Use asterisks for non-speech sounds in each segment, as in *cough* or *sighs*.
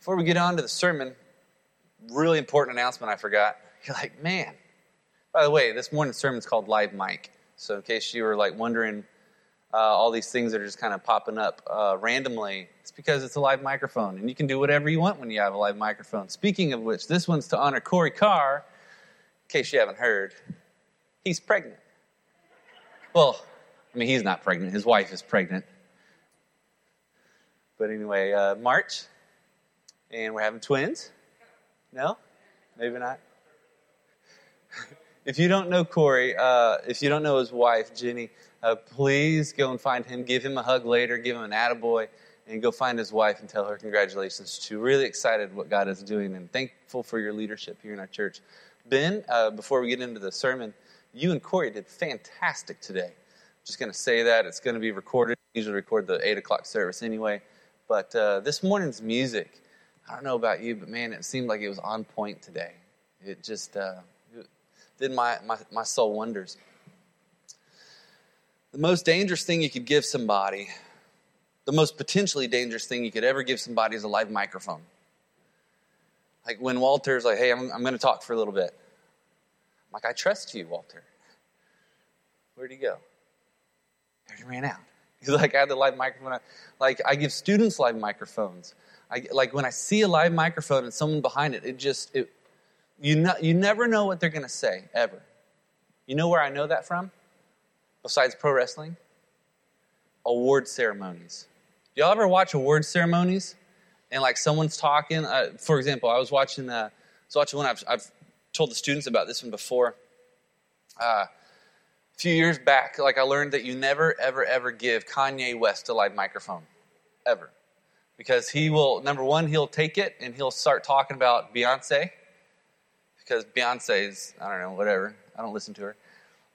Before we get on to the sermon, really important announcement I forgot. You're like, man. By the way, this morning's sermon is called Live Mic. So, in case you were like wondering uh, all these things that are just kind of popping up uh, randomly, it's because it's a live microphone, and you can do whatever you want when you have a live microphone. Speaking of which, this one's to honor Corey Carr. In case you haven't heard, he's pregnant. Well, I mean, he's not pregnant. His wife is pregnant. But anyway, uh, March, and we're having twins. No? Maybe not. *laughs* if you don't know Corey, uh, if you don't know his wife, Jenny, uh, please go and find him. Give him a hug later. Give him an attaboy. And go find his wife and tell her congratulations too. Really excited what God is doing and thankful for your leadership here in our church. Ben, uh, before we get into the sermon, you and Corey did fantastic today. I'm just going to say that. It's going to be recorded. We usually record the 8 o'clock service anyway. But uh, this morning's music, I don't know about you, but man, it seemed like it was on point today. It just uh, did my, my, my soul wonders. The most dangerous thing you could give somebody, the most potentially dangerous thing you could ever give somebody is a live microphone. Like when Walter's like, hey, I'm, I'm going to talk for a little bit. I'm like, I trust you, Walter. Where'd he go? There He ran out. *laughs* He's like, I had the live microphone. Like, I give students live microphones. I, like, when I see a live microphone and someone behind it, it just, it, you, know, you never know what they're going to say, ever. You know where I know that from? Besides pro wrestling? Award ceremonies. Do y'all ever watch award ceremonies? And like someone's talking. Uh, for example, I was watching. Uh, I was watching one. I've, I've told the students about this one before. Uh, a few years back, like I learned that you never, ever, ever give Kanye West a live microphone, ever, because he will. Number one, he'll take it and he'll start talking about Beyonce, because Beyonce is I don't know whatever. I don't listen to her.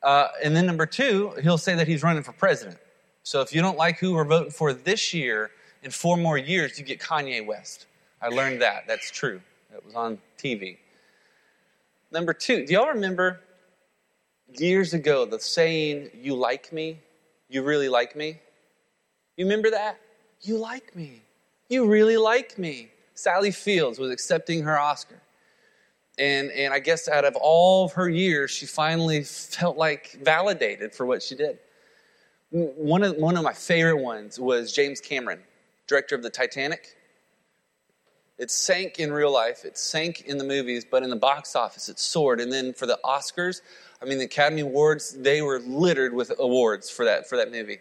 Uh, and then number two, he'll say that he's running for president. So if you don't like who we're voting for this year, in four more years, you get Kanye West. I learned that. That's true. It was on TV. Number two, do y'all remember years ago the saying, You like me? You really like me? You remember that? You like me. You really like me. Sally Fields was accepting her Oscar. And, and I guess out of all of her years, she finally felt like validated for what she did. One of, one of my favorite ones was James Cameron, director of the Titanic. It sank in real life, it sank in the movies, but in the box office it soared. And then for the Oscars, I mean the Academy Awards, they were littered with awards for that for that movie.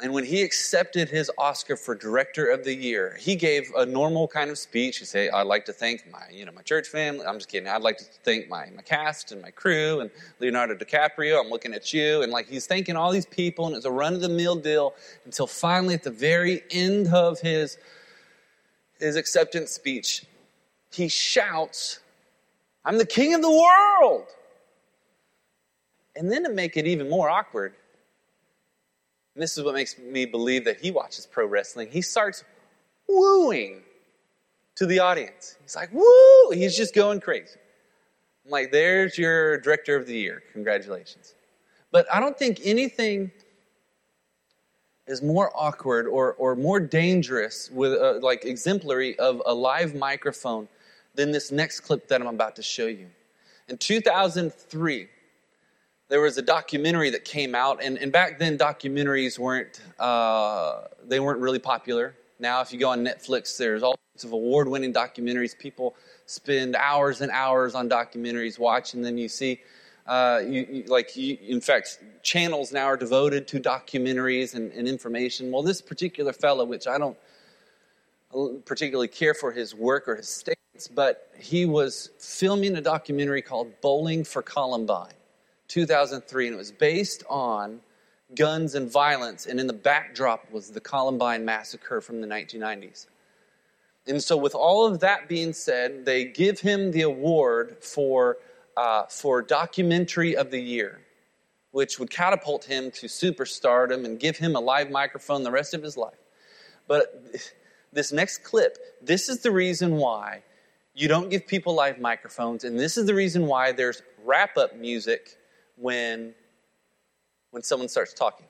And when he accepted his Oscar for Director of the Year, he gave a normal kind of speech. He said, "I'd like to thank my, you know, my church family. I'm just kidding. I'd like to thank my, my cast and my crew and Leonardo DiCaprio. I'm looking at you." And like he's thanking all these people, and it's a run of the mill deal until finally, at the very end of his his acceptance speech, he shouts, "I'm the king of the world!" And then to make it even more awkward, and this is what makes me believe that he watches pro wrestling. He starts wooing to the audience. He's like, woo! He's just going crazy. I'm like, there's your director of the year. Congratulations. But I don't think anything is more awkward or, or more dangerous with uh, like exemplary of a live microphone than this next clip that I'm about to show you. In 2003, there was a documentary that came out, and, and back then documentaries weren't uh, they weren't really popular. Now, if you go on Netflix, there's all sorts of award-winning documentaries. People spend hours and hours on documentaries watching them. You see, uh, you, you, like you, in fact, channels now are devoted to documentaries and, and information. Well, this particular fellow, which I don't particularly care for his work or his statements, but he was filming a documentary called Bowling for Columbine 2003, and it was based on guns and violence, and in the backdrop was the Columbine massacre from the 1990s. And so, with all of that being said, they give him the award for, uh, for documentary of the year, which would catapult him to superstardom and give him a live microphone the rest of his life. But this next clip, this is the reason why you don't give people live microphones, and this is the reason why there's wrap up music when, when someone starts talking.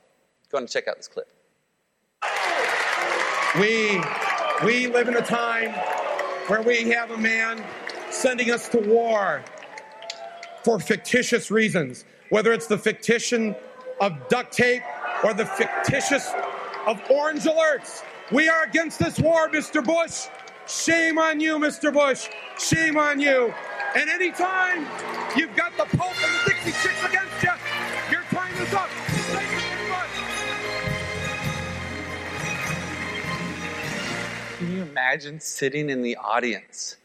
Go and check out this clip. We, We live in a time where we have a man sending us to war for fictitious reasons, whether it's the fictitious of duct tape or the fictitious of orange alerts. We are against this war, Mr. Bush. Shame on you, Mr. Bush. Shame on you. And anytime you've got the Pope imagine sitting in the audience?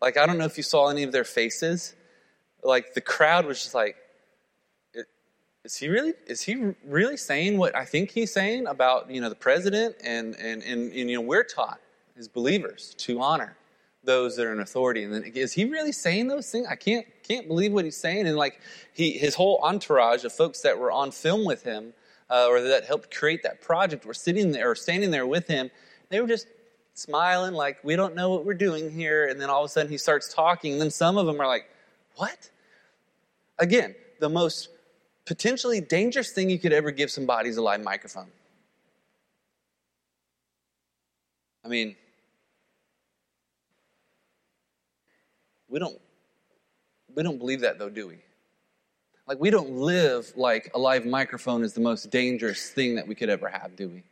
Like, I don't know if you saw any of their faces. Like, the crowd was just like, is he really is he really saying what I think he's saying about you know the president? And and and, and you know we're taught as believers to honor those that are in authority. And then is he really saying those things? I can't can't believe what he's saying. And like he his whole entourage of folks that were on film with him uh, or that helped create that project were sitting there or standing there with him. They were just smiling like we don't know what we're doing here and then all of a sudden he starts talking and then some of them are like what again the most potentially dangerous thing you could ever give somebody is a live microphone. I mean, we don't we don't believe that though, do we? Like we don't live like a live microphone is the most dangerous thing that we could ever have, do we?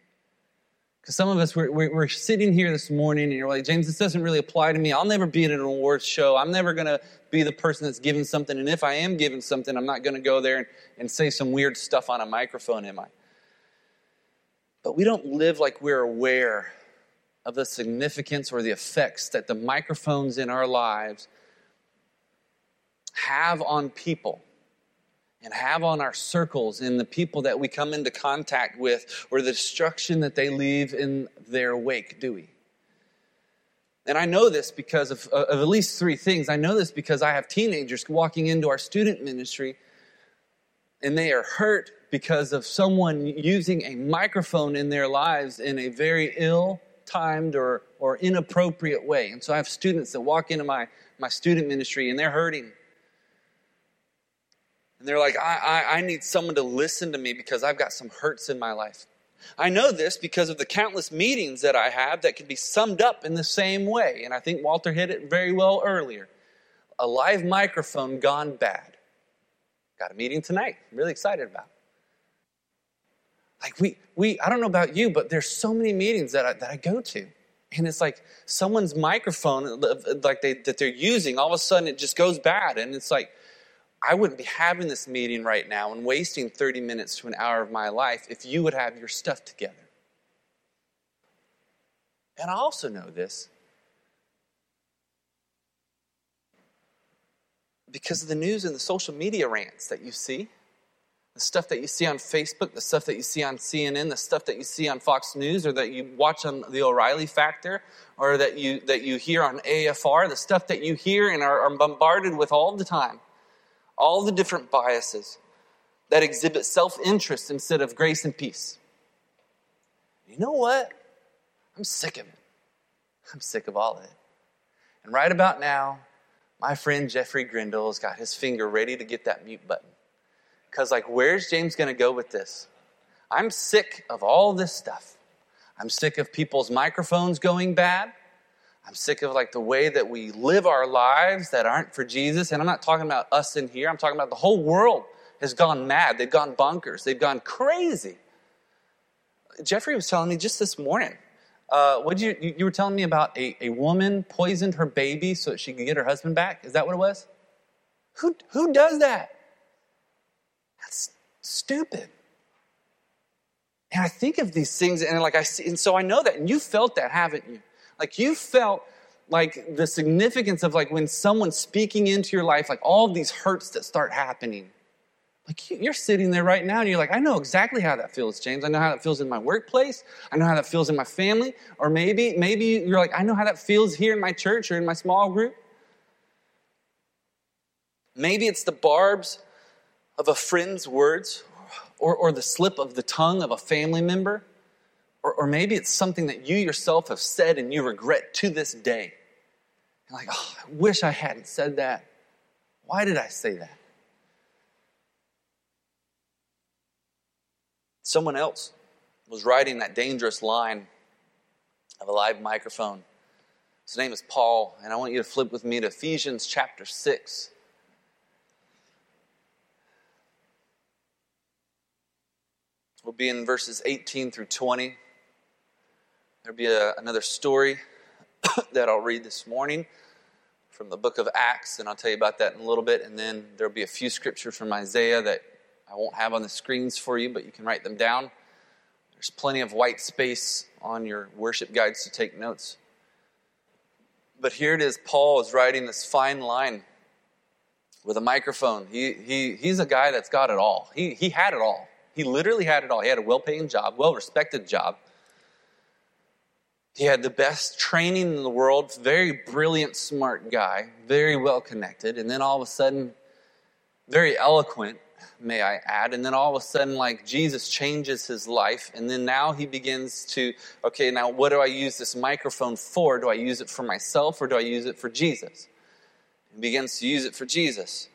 Because some of us, we're, we're, sitting here this morning and you're like, James, this doesn't really apply to me. I'll never be at an awards show. I'm never going to be the person that's giving something. And if I am giving something, I'm not going to go there and, and say some weird stuff on a microphone, am I? But we don't live like we're aware of the significance or the effects that the microphones in our lives have on people and have on our circles and the people that we come into contact with or the destruction that they leave in their wake, do we? And I know this because of, uh, of at least three things. I know this because I have teenagers walking into our student ministry and they are hurt because of someone using a microphone in their lives in a very ill timed or, or inappropriate way. And so I have students that walk into my, my student ministry and they're hurting and they're like, I, I, I need someone to listen to me because I've got some hurts in my life. I know this because of the countless meetings that I have that can be summed up in the same way. And I think Walter hit it very well earlier. A live microphone gone bad. Got a meeting tonight. I'm really excited about. Like we, we, I don't know about you, but there's so many meetings that I, that I go to. And it's like someone's microphone, like they, that they're using, all of a sudden it just goes bad. And it's like, I wouldn't be having this meeting right now and wasting 30 minutes to an hour of my life if you would have your stuff together. And I also know this because of the news and the social media rants that you see, the stuff that you see on Facebook, the stuff that you see on CNN, the stuff that you see on Fox News, or that you watch on the O'Reilly Factor, or that you, that you hear on AFR, the stuff that you hear and are, are bombarded with all the time all the different biases that exhibit self interest instead of grace and peace. You know what? I'm sick of it. I'm sick of all of it. And right about now, my friend Jeffrey Grindle has got his finger ready to get that mute button. Because, like, where's James going to go with this? I'm sick of all this stuff. I'm sick of people's microphones going bad. I'm sick of like the way that we live our lives that aren't for Jesus. And I'm not talking about us in here. I'm talking about the whole world has gone mad. They've gone bonkers. They've gone crazy. Jeffrey was telling me just this morning. Uh, what you you were telling me about a, a woman poisoned her baby so that she could get her husband back? Is that what it was? Who who does that? That's stupid. And I think of these things, and like I see, and so I know that, and you felt that, haven't you? Like you felt like the significance of like when someone's speaking into your life, like all these hurts that start happening. Like you're sitting there right now and you're like, I know exactly how that feels, James. I know how that feels in my workplace. I know how that feels in my family. Or maybe, maybe you're like, I know how that feels here in my church or in my small group. Maybe it's the barbs of a friend's words or, or the slip of the tongue of a family member. Or, or maybe it's something that you yourself have said and you regret to this day. You're like, oh, I wish I hadn't said that. Why did I say that? Someone else was writing that dangerous line of a live microphone. His name is Paul, and I want you to flip with me to Ephesians chapter 6. We'll be in verses 18 through 20. There'll be a, another story *coughs* that I'll read this morning from the book of Acts, and I'll tell you about that in a little bit. And then there'll be a few scriptures from Isaiah that I won't have on the screens for you, but you can write them down. There's plenty of white space on your worship guides to take notes. But here it is Paul is writing this fine line with a microphone. He, he, he's a guy that's got it all. He, he had it all. He literally had it all. He had a well paying job, well respected job. He had the best training in the world, very brilliant, smart guy, very well connected. And then all of a sudden, very eloquent, may I add. And then all of a sudden, like Jesus changes his life. And then now he begins to, okay, now what do I use this microphone for? Do I use it for myself or do I use it for Jesus? He begins to use it for Jesus.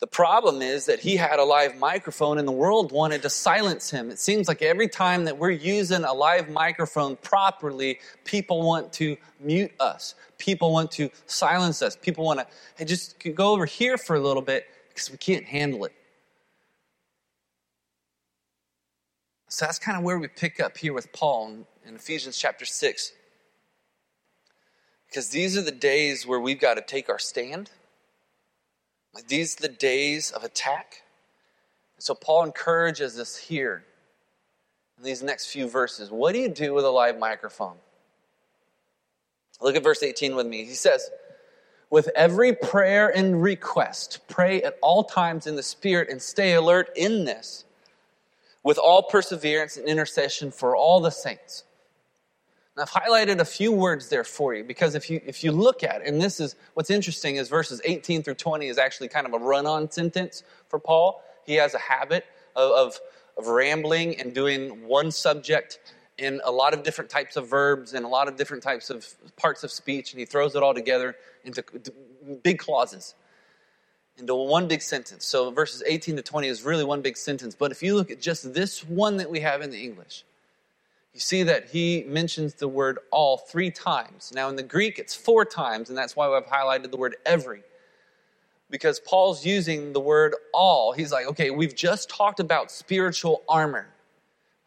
The problem is that he had a live microphone and the world wanted to silence him. It seems like every time that we're using a live microphone properly, people want to mute us. People want to silence us. People want to hey, just go over here for a little bit because we can't handle it. So that's kind of where we pick up here with Paul in, Ephesians chapter 6. Because these are the days where we've got to take our stand. Like these are the days of attack. So Paul encourages us here in these next few verses. What do you do with a live microphone? Look at verse 18 with me. He says, with every prayer and request, pray at all times in the Spirit and stay alert in this with all perseverance and intercession for all the saints. Now, I've highlighted a few words there for you because if you if you look at and this is what's interesting is verses 18 through 20 is actually kind of a run-on sentence for Paul. He has a habit of, of, of rambling and doing one subject in a lot of different types of verbs and a lot of different types of parts of speech, and he throws it all together into big clauses into one big sentence. So verses 18 to 20 is really one big sentence. But if you look at just this one that we have in the English, you see that he mentions the word all three times. Now in the Greek, it's four times, and that's why I've highlighted the word every. Because Paul's using the word all. He's like, okay, we've just talked about spiritual armor.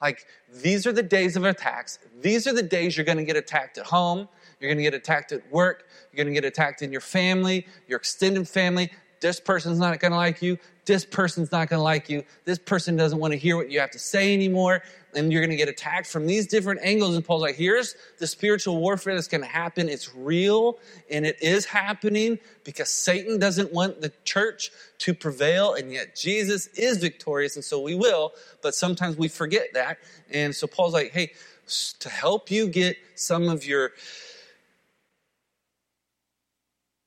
Like, these are the days of attacks. These are the days you're going to get attacked at home. You're going to get attacked at work. You're going to get attacked in your family, your extended family. This person's not going to like you. This person's not going to like you. This person doesn't want to hear what you have to say anymore. And you're going to get attacked from these different angles. And Paul's like, here's the spiritual warfare that's going to happen. It's real and it is happening because Satan doesn't want the church to prevail. And yet Jesus is victorious. And so we will. But sometimes we forget that. And so Paul's like, hey, to help you get some of your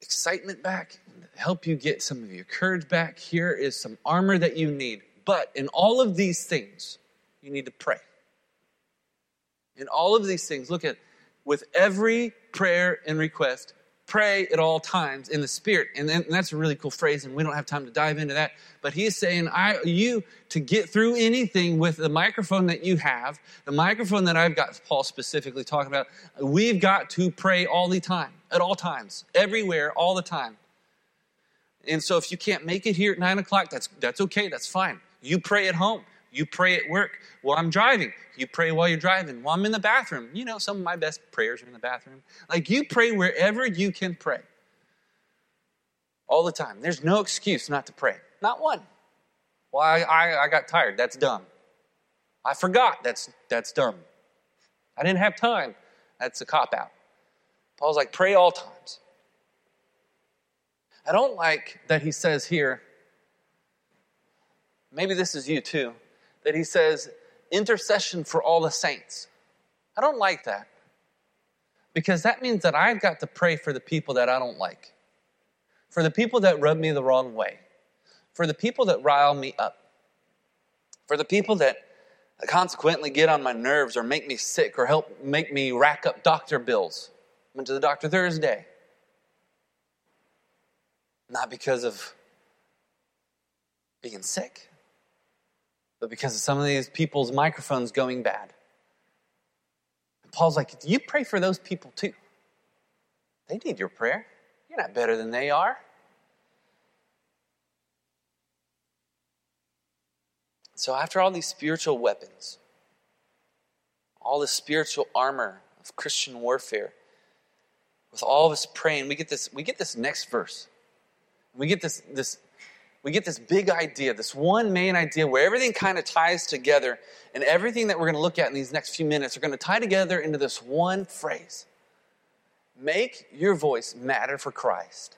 excitement back, help you get some of your courage back. Here is some armor that you need. But in all of these things, you need to pray. In all of these things, look at with every prayer and request, pray at all times in the spirit. And, then, and that's a really cool phrase and we don't have time to dive into that. But he's saying i you to get through anything with the microphone that you have the microphone that i've got paul specifically talking about we've got to pray all the time at all times everywhere all the time. And so if you can't make it here at nine o'clock that's that's okay that's fine. You pray at home you pray at work while I'm driving. You pray while you're driving. While I'm in the bathroom. You know, some of my best prayers are in the bathroom. Like you pray wherever you can pray. All the time. There's no excuse not to pray. Not one. Well, I, I, I got tired. That's dumb. I forgot. That's, that's dumb. I didn't have time. That's a cop out. Paul's like, pray all times. I don't like that he says here, maybe this is you too that he says, intercession for all the saints. I don't like that because that means that I've got to pray for the people that I don't like, for the people that rub me the wrong way, for the people that rile me up, for the people that consequently get on my nerves or make me sick or help make me rack up doctor bills. I went to the doctor Thursday. Not because of being sick, but because of some of these people's microphones going bad. And Paul's like, you pray for those people too. They need your prayer. You're not better than they are. So, after all these spiritual weapons, all the spiritual armor of Christian warfare, with all of us praying, we get this, we get this next verse. We get this, this, we get this big idea, this one main idea where everything kind of ties together, and everything that we're going to look at in these next few minutes are going to tie together into this one phrase Make your voice matter for Christ.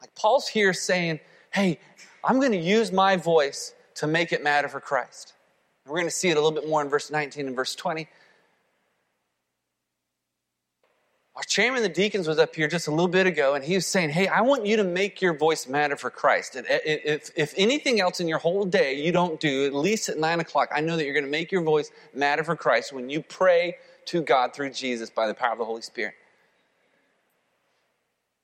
Like Paul's here saying, hey, I'm going to use my voice to make it matter for Christ. And we're going to see it a little bit more in verse 19 and verse 20. Our chairman of the deacons was up here just a little bit ago, and he was saying, Hey, I want you to make your voice matter for Christ. Uh, if, if anything else in your whole day you don't do, at least at 9 o'clock, I know that you're going to make your voice matter for Christ when you pray to God through Jesus by the power of the Holy Spirit.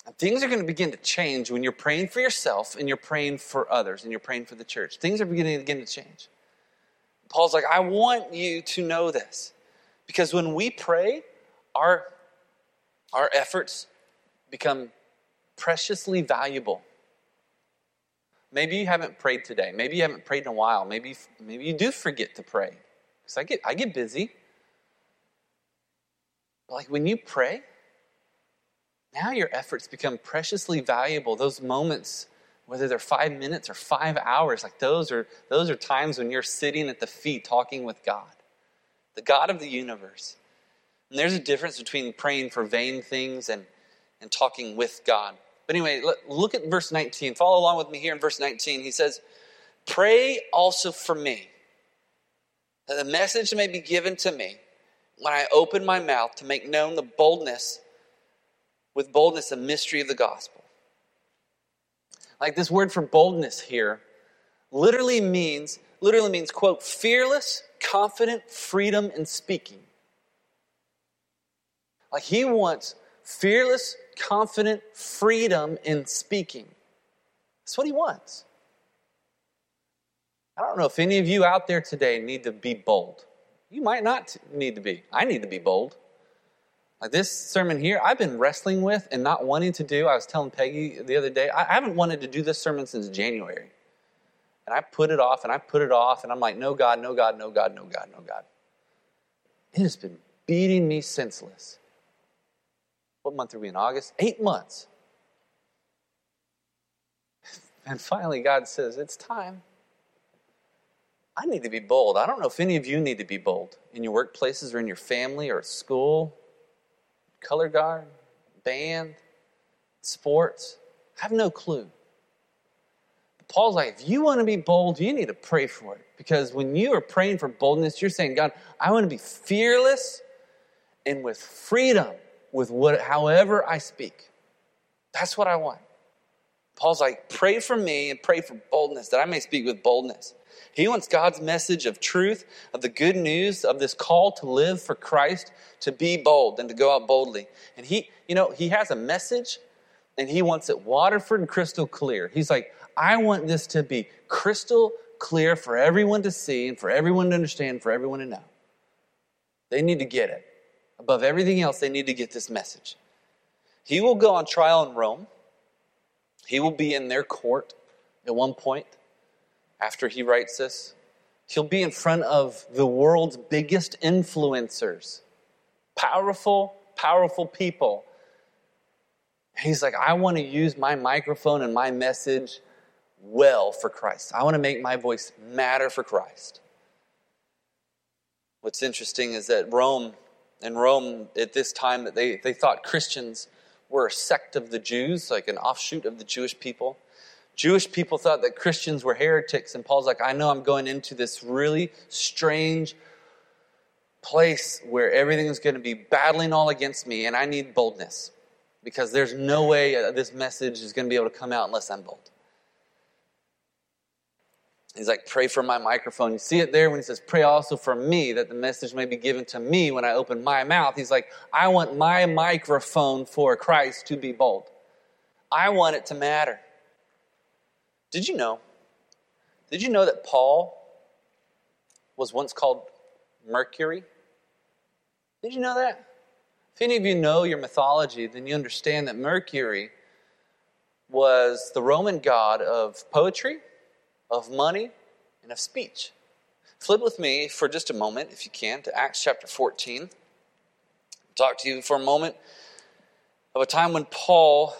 And things are going to begin to change when you're praying for yourself and you're praying for others and you're praying for the church. Things are beginning to begin to change. Paul's like, I want you to know this. Because when we pray, our, our efforts become preciously valuable. Maybe you haven't prayed today. Maybe you haven't prayed in a while. Maybe, maybe you do forget to pray. Because I get, I get busy. But like when you pray, now your efforts become preciously valuable. Those moments, whether they're five minutes or five hours, like those are those are times when you're sitting at the feet talking with God, the God of the universe. And there's a difference between praying for vain things and, and talking with God. But anyway, look at verse 19. Follow along with me here in verse 19. He says, Pray also for me, that the message may be given to me when I open my mouth to make known the boldness, with boldness, the mystery of the gospel. Like this word for boldness here literally means, literally means, quote, fearless, confident freedom in speaking. Like he wants fearless, confident freedom in speaking. That's what he wants. I don't know if any of you out there today need to be bold. You might not need to be. I need to be bold. Like this sermon here, I've been wrestling with and not wanting to do. I was telling Peggy the other day, I haven't wanted to do this sermon since January. And I put it off and I put it off, and I'm like, no God, no God, no God, no God, no God. It has been beating me senseless. What month are we in? August? Eight months. *laughs* And finally, God says, it's time. I need to be bold. I don't know if any of you need to be bold in your workplaces or in your family or school, color guard, band, sports. I have no clue. But Paul's like, if you want to be bold, you need to pray for it. Because when you are praying for boldness, you're saying, God, I want to be fearless and with freedom with what, however I speak. That's what I want. Paul's like, pray for me and pray for boldness, that I may speak with boldness. He wants God's message of truth, of the good news, of this call to live for Christ, to be bold and to go out boldly. And he, you know, he has a message and he wants it Waterford and crystal clear. He's like, I want this to be crystal clear for everyone to see and for everyone to understand, for everyone to know. They need to get it. Above everything else, they need to get this message. He will go on trial in Rome. He will be in their court at one point after he writes this. He'll be in front of the world's biggest influencers, powerful, powerful people. He's like, I want to use my microphone and my message well for Christ. I want to make my voice matter for Christ. What's interesting is that Rome, in Rome at this time, that they, they thought Christians were a sect of the Jews, like an offshoot of the Jewish people. Jewish people thought that Christians were heretics, and Paul's like, I know I'm going into this really strange place where everything is going to be battling all against me, and I need boldness because there's no way uh, this message is going to be able to come out unless I'm bold. He's like, pray for my microphone. You see it there when he says, pray also for me that the message may be given to me when I open my mouth. He's like, I want my microphone for Christ to be bold. I want it to matter. Did you know? Did you know that Paul was once called Mercury. Did you know that? If any of you know your mythology, then you understand that Mercury was the Roman god of poetry, of money, and of speech. Flip with me for just a moment, if you can, to Acts chapter 14. I'll talk to you for a moment of a time when Paul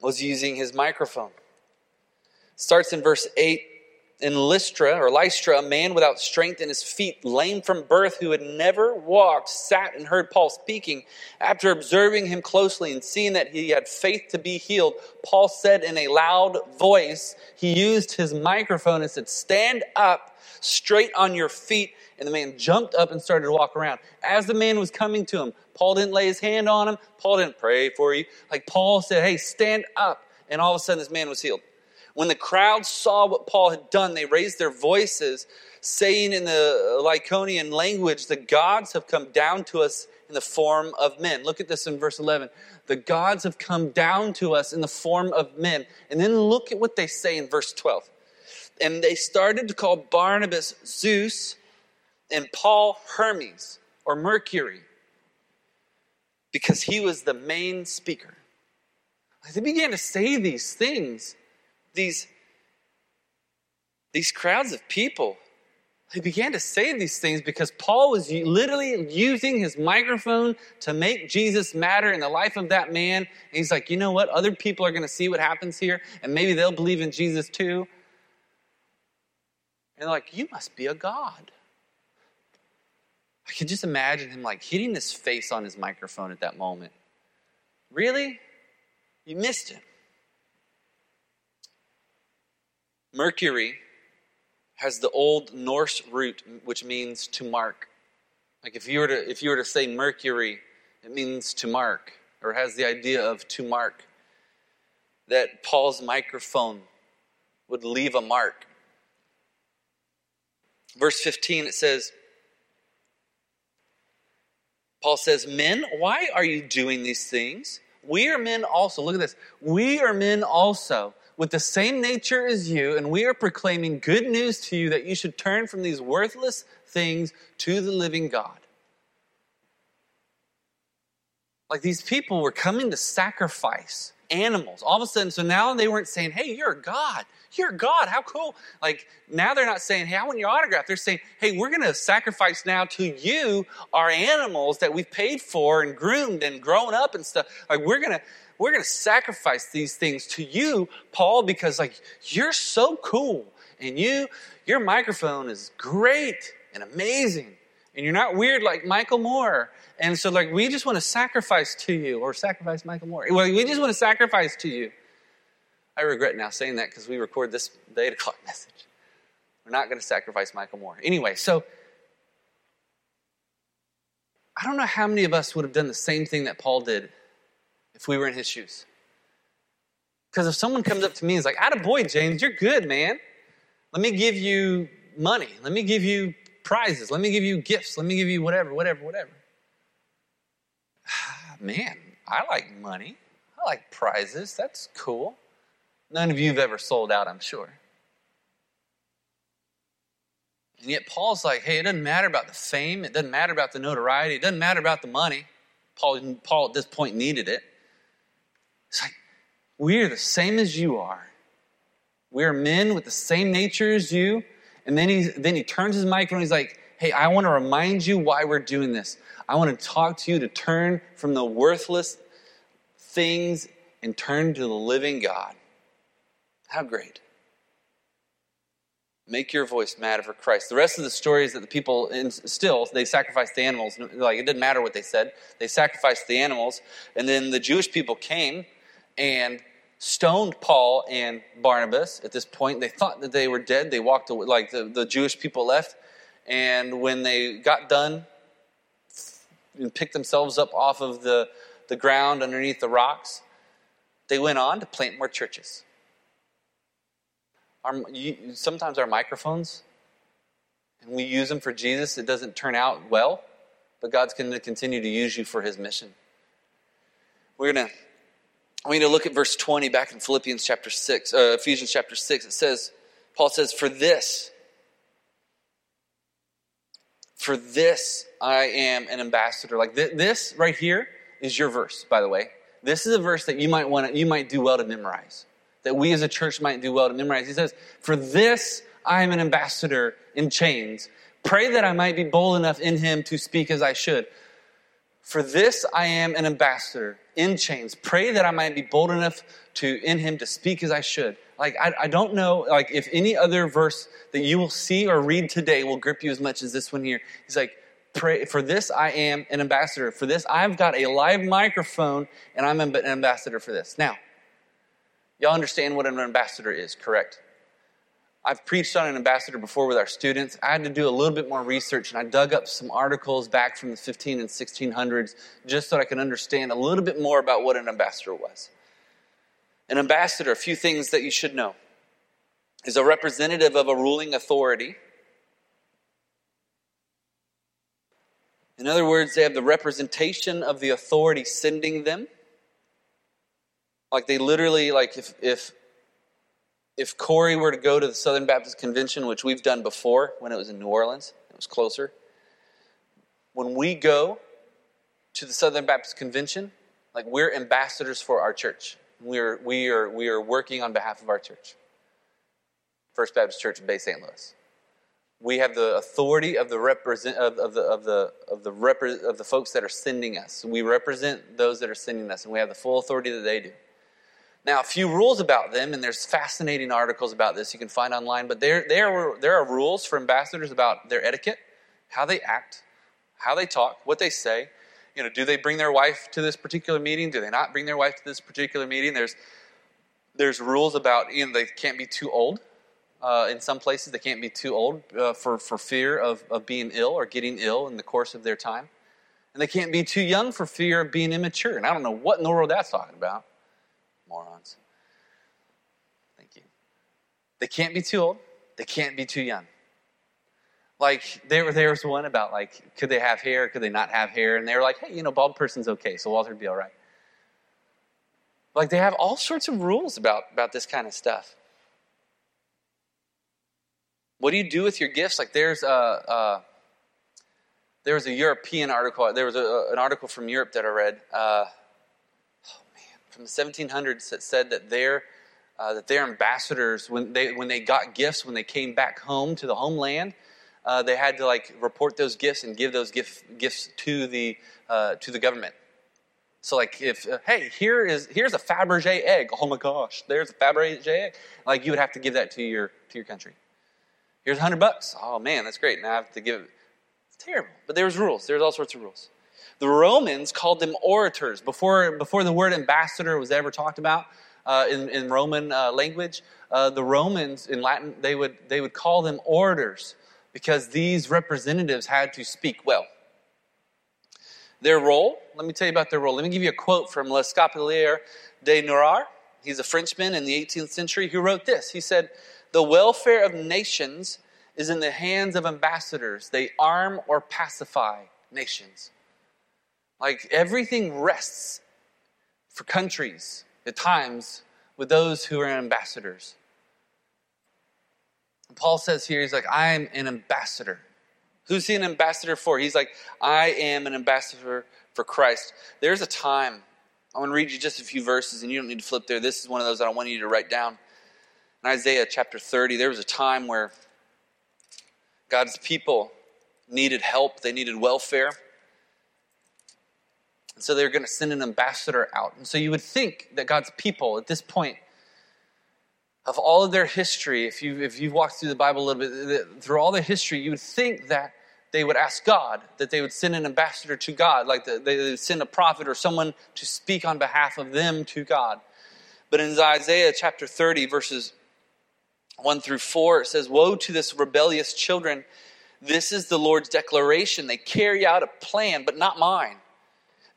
was using his microphone. Starts in verse 8 in Lystra or Lystra, a man without strength in his feet, lame from birth, who had never walked, sat and heard Paul speaking. After observing him closely and seeing that he had faith to be healed, Paul said in a loud voice, he used his microphone and said, Stand up straight on your feet. And the man jumped up and started to walk around. As the man was coming to him, Paul didn't lay his hand on him. Paul didn't pray for you. Like Paul said, Hey, stand up. And all of a sudden, this man was healed. When the crowd saw what Paul had done, they raised their voices, saying in the Lycaonian language, The gods have come down to us in the form of men. Look at this in verse 11. The gods have come down to us in the form of men. And then look at what they say in verse 12. And they started to call Barnabas Zeus and Paul Hermes or Mercury because he was the main speaker. They began to say these things these, these crowds of people, they began to say these things because Paul was literally using his microphone to make Jesus matter in the life of that man. And he's like, you know what? Other people are going to see what happens here, and maybe they'll believe in Jesus too. And they're like, you must be a God. I can just imagine him like hitting his face on his microphone at that moment. Really? You missed it. Mercury has the old Norse root which means to mark. Like if you were to if you were to say Mercury, it means to mark or has the idea of to mark. That Paul's microphone would leave a mark. Verse 15 it says Paul says, "Men, why are you doing these things? We are men also. Look at this. We are men also." With the same nature as you, and we are proclaiming good news to you that you should turn from these worthless things to the living God. Like these people were coming to sacrifice animals. All of a sudden, so now they weren't saying, Hey, you're a God. You're God. How cool. Like now they're not saying, Hey, I want your autograph. They're saying, Hey, we're going to sacrifice now to you our animals that we've paid for and groomed and grown up and stuff. Like we're going to, we're going to sacrifice these things to you, Paul, because like you're so cool and you, your microphone is great and amazing and you're not weird like Michael Moore. And so like we just want to sacrifice to you or sacrifice Michael Moore. Well, we just want to sacrifice to you. I regret now saying that because we record this the 8 o'clock *laughs* message. We're not going to sacrifice Michael Moore. Anyway, so I don't know how many of us would have done the same thing that Paul did if we were in his shoes. Because if someone comes up to me and is like, "Atta boy, James, you're good, man. Let me give you money. Let me give you prizes. Let me give you gifts. Let me give you whatever, whatever, whatever. *sighs* Man, I like money. I like prizes. That's cool. None of you have ever sold out, I'm sure. And yet Paul's like, hey, it doesn't matter about the fame. It doesn't matter about the notoriety. It doesn't matter about the money. Paul, Paul at this point needed it. It's like, we're the same as you are. We're men with the same nature as you. And then he, then he turns his microphone he's like, hey, I want to remind you why we're doing this. I want to talk to you to turn from the worthless things and turn to the living God. How great. Make your voice matter for Christ. The rest of the story is that the people still they sacrificed the animals. Like it didn't matter what they said. They sacrificed the animals, and then the Jewish people came and stoned Paul and Barnabas at this point. They thought that they were dead. They walked away, like the, the Jewish people left. And when they got done and picked themselves up off of the, the ground underneath the rocks, they went on to plant more churches. Our, sometimes our microphones, and we use them for Jesus, it doesn't turn out well, but God's going to continue to use you for his mission. We're going to we need to look at verse 20 back in Philippians chapter 6, uh, Ephesians chapter 6. It says, Paul says, For this, For this I am an ambassador. Like th- this right here is your verse, by the way. This is a verse that you might want to, you might do well to memorize. That we as a church might do well to memorize. He says, For this I am an ambassador in chains. Pray that I might be bold enough in him to speak as I should. For this I am an ambassador in chains. Pray that I might be bold enough to in him to speak as I should. Like I, I don't know, like if any other verse that you will see or read today will grip you as much as this one here. He's like, pray for this I am an ambassador. For this I've got a live microphone and I'm an ambassador for this. Now, y'all understand what an ambassador is, correct? I've preached on an ambassador before with our students. I had to do a little bit more research and I dug up some articles back from the 15 and 1600s just so I can understand a little bit more about what an ambassador was. An ambassador, a few things that you should know, is a representative of a ruling authority. In other words, they have the representation of the authority sending them. Like they literally, like if, if if Corey were to go to the Southern Baptist Convention, which we've done before when it was in New Orleans, it was closer. When we go to the Southern Baptist Convention, like we're ambassadors for our church. We're, we, are, we are working on behalf of our church. First Baptist Church in Bay St. Louis. We have the authority of the represent of, of the of the of the repre- of the folks that are sending us. We represent those that are sending us, and we have the full authority that they do. Now, a few rules about them, and there's fascinating articles about this you can find online, but there, there, there are rules for ambassadors about their etiquette, how they act, how they talk, what they say. You know, do they bring their wife to this particular meeting? Do they not bring their wife to this particular meeting? There's, there's rules about, you know, they can't be too old. Uh, in some places, they can't be too old uh, for, for fear of, of being ill or getting ill in the course of their time. And they can't be too young for fear of being immature. And I don't know what in the world that's talking about morons. Thank you. They can't be too old. They can't be too young. Like there, there was one about like, could they have hair? Could they not have hair? And they were like, hey, you know, bald person's okay, so Walter would be all right. Like they have all sorts of rules about about this kind of stuff. What do you do with your gifts? Like there's a, a there was a European article. There was a, an article from Europe that I read. Uh, from the 1700s that said that their uh, that their ambassadors when they when they got gifts when they came back home to the homeland uh, they had to like report those gifts and give those gift, gifts to the uh, to the government. So like if uh, hey here is here's a Fabergé egg. Oh my gosh there's a Fabergé egg. Like you would have to give that to your to your country. Here's hundred bucks. Oh man that's great. Now I have to give it. It's terrible. But there's rules. There's all sorts of rules the Romans called them orators. Before, before the word ambassador was ever talked about uh, in, in Roman uh, language, uh, the Romans in Latin, they would, they would call them orators because these representatives had to speak well. Their role, let me tell you about their role. Let me give you a quote from Le Scapelier de Noailles. He's a Frenchman in the 18th century who wrote this. He said, The welfare of nations is in the hands of ambassadors. They arm or pacify nations. Like everything rests for countries at times with those who are ambassadors. And Paul says here, he's like, I'm an ambassador. Who's he an ambassador for? He's like, I am an ambassador for Christ. There's a time, I want to read you just a few verses, and you don't need to flip there. This is one of those that I want you to write down. In Isaiah chapter 30, there was a time where God's people needed help, they needed welfare. And so they're going to send an ambassador out. And so you would think that God's people at this point, of all of their history, if, you, if you've walked through the Bible a little bit, through all their history, you would think that they would ask God, that they would send an ambassador to God, like the, they would send a prophet or someone to speak on behalf of them to God. But in Isaiah chapter 30, verses 1 through 4, it says, Woe to this rebellious children! This is the Lord's declaration. They carry out a plan, but not mine.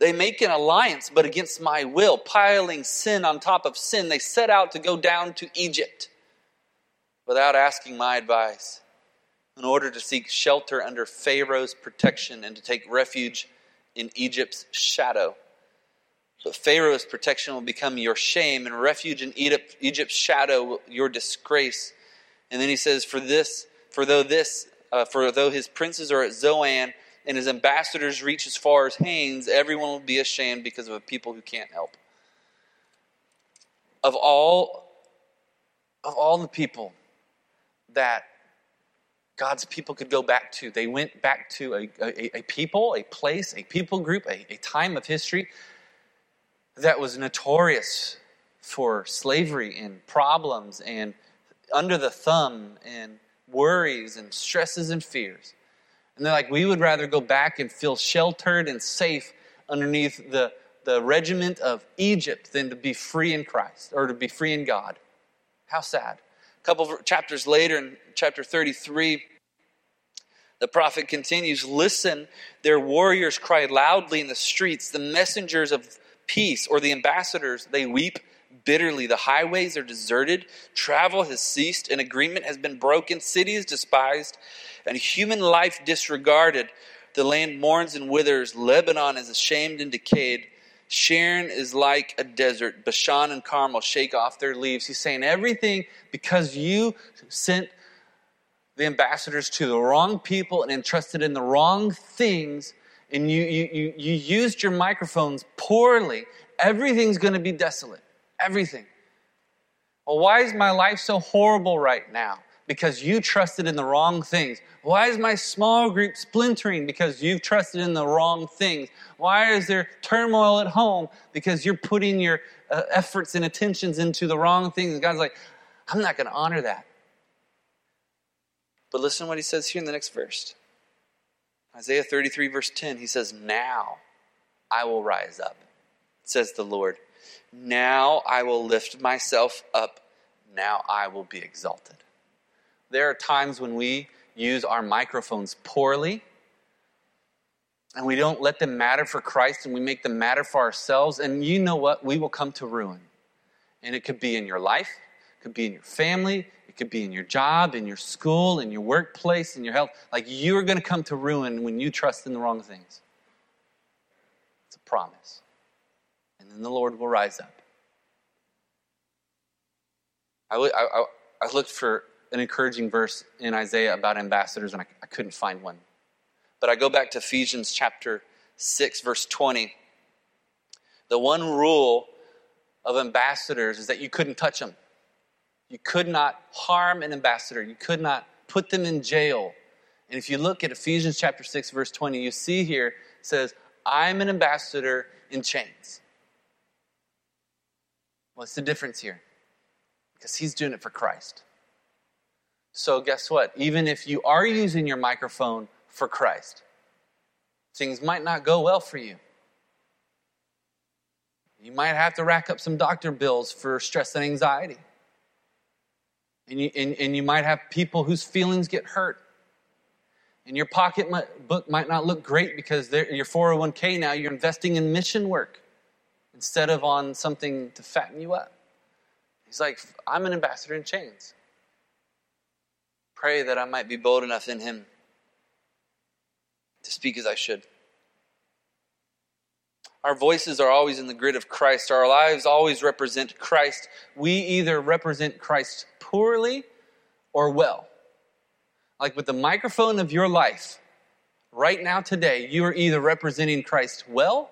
They make an alliance, but against my will, piling sin on top of sin. They set out to go down to Egypt without asking my advice in order to seek shelter under Pharaoh's protection and to take refuge in Egypt's shadow. But Pharaoh's protection will become your shame, and refuge in Egypt's shadow your disgrace. And then he says, For this, for though this uh, for though his princes are at Zoan and his ambassadors reach as far as Hanes, everyone will be ashamed because of a people who can't help. Of all, of all the people that God's people could go back to, they went back to a, a, a people, a place, a people group, a, a time of history that was notorious for slavery and problems and under the thumb and worries and stresses and fears. And they're like, we would rather go back and feel sheltered and safe underneath the, the regiment of Egypt than to be free in Christ or to be free in God. How sad. A couple of chapters later, in chapter 33, the prophet continues Listen, their warriors cry loudly in the streets, the messengers of peace or the ambassadors, they weep bitterly. The highways are deserted, travel has ceased, an agreement has been broken, city is despised, and human life disregarded. The land mourns and withers, Lebanon is ashamed and decayed. Sharon is like a desert. Bashan and Carmel shake off their leaves. He's saying everything because you sent the ambassadors to the wrong people and entrusted in the wrong things, and you, you, you, you used your microphones poorly. Everything's going to be desolate everything. Well, why is my life so horrible right now? Because you trusted in the wrong things. Why is my small group splintering? Because you've trusted in the wrong things. Why is there turmoil at home? Because you're putting your uh, efforts and attentions into the wrong things. And God's like, I'm not going to honor that. But listen to what he says here in the next verse Isaiah 33, verse 10. He says, Now I will rise up, says the Lord now I will lift myself up. Now I will be exalted. There are times when we use our microphones poorly and we don't let them matter for Christ and we make them matter for ourselves. And you know what? We will come to ruin. And it could be in your life, it could be in your family, it could be in your job, in your school, in your workplace, in your health. Like you are going to come to ruin when you trust in the wrong things. It's a promise and the Lord will rise up. I, I, I looked for an encouraging verse in Isaiah about ambassadors, and I, I couldn't find one. But I go back to Ephesians chapter 6, verse 20. The one rule of ambassadors is that you couldn't touch them. You could not harm an ambassador. You could not put them in jail. And if you look at Ephesians chapter 6, verse 20, you see here says, I'm an ambassador in chains. What's the difference here? Because he's doing it for Christ. So, guess what? Even if you are using your microphone for Christ, things might not go well for you. You might have to rack up some doctor bills for stress and anxiety. And you, and, and you might have people whose feelings get hurt. And your pocketbook might not look great because your 401k now, you're investing in mission work instead of on something to fatten you up. He's like, I'm an ambassador in chains. Pray that I might be bold enough in him to speak as I should. Our voices are always in the grid of Christ. Our lives always represent Christ. We either represent Christ poorly or well. Like with the microphone of your life, right now, today, you are either representing Christ well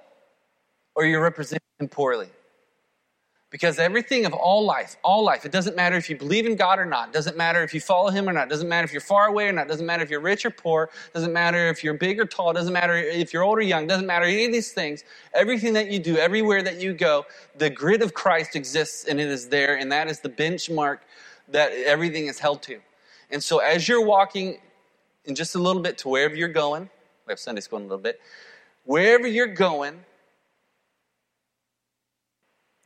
or you're representing him poorly. Because everything of all life, all life, it doesn't matter if you believe in God or not, it doesn't matter if you follow Him or not, it doesn't matter if you're far away or not, it doesn't matter if you're rich or poor, it doesn't matter if you're big or tall, it doesn't matter if you're old or young, it doesn't matter any of these things. Everything that you do, everywhere that you go, the grid of Christ exists and it is there, and that is the benchmark that everything is held to. And so as you're walking in just a little bit to wherever you're going, we have Sunday school in a little bit, wherever you're going,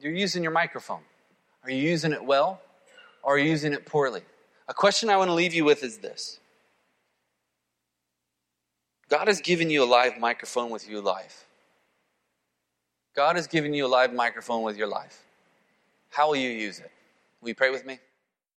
you're using your microphone. Are you using it well or are you using it poorly? A question I want to leave you with is this God has given you a live microphone with your life. God has given you a live microphone with your life. How will you use it? Will you pray with me?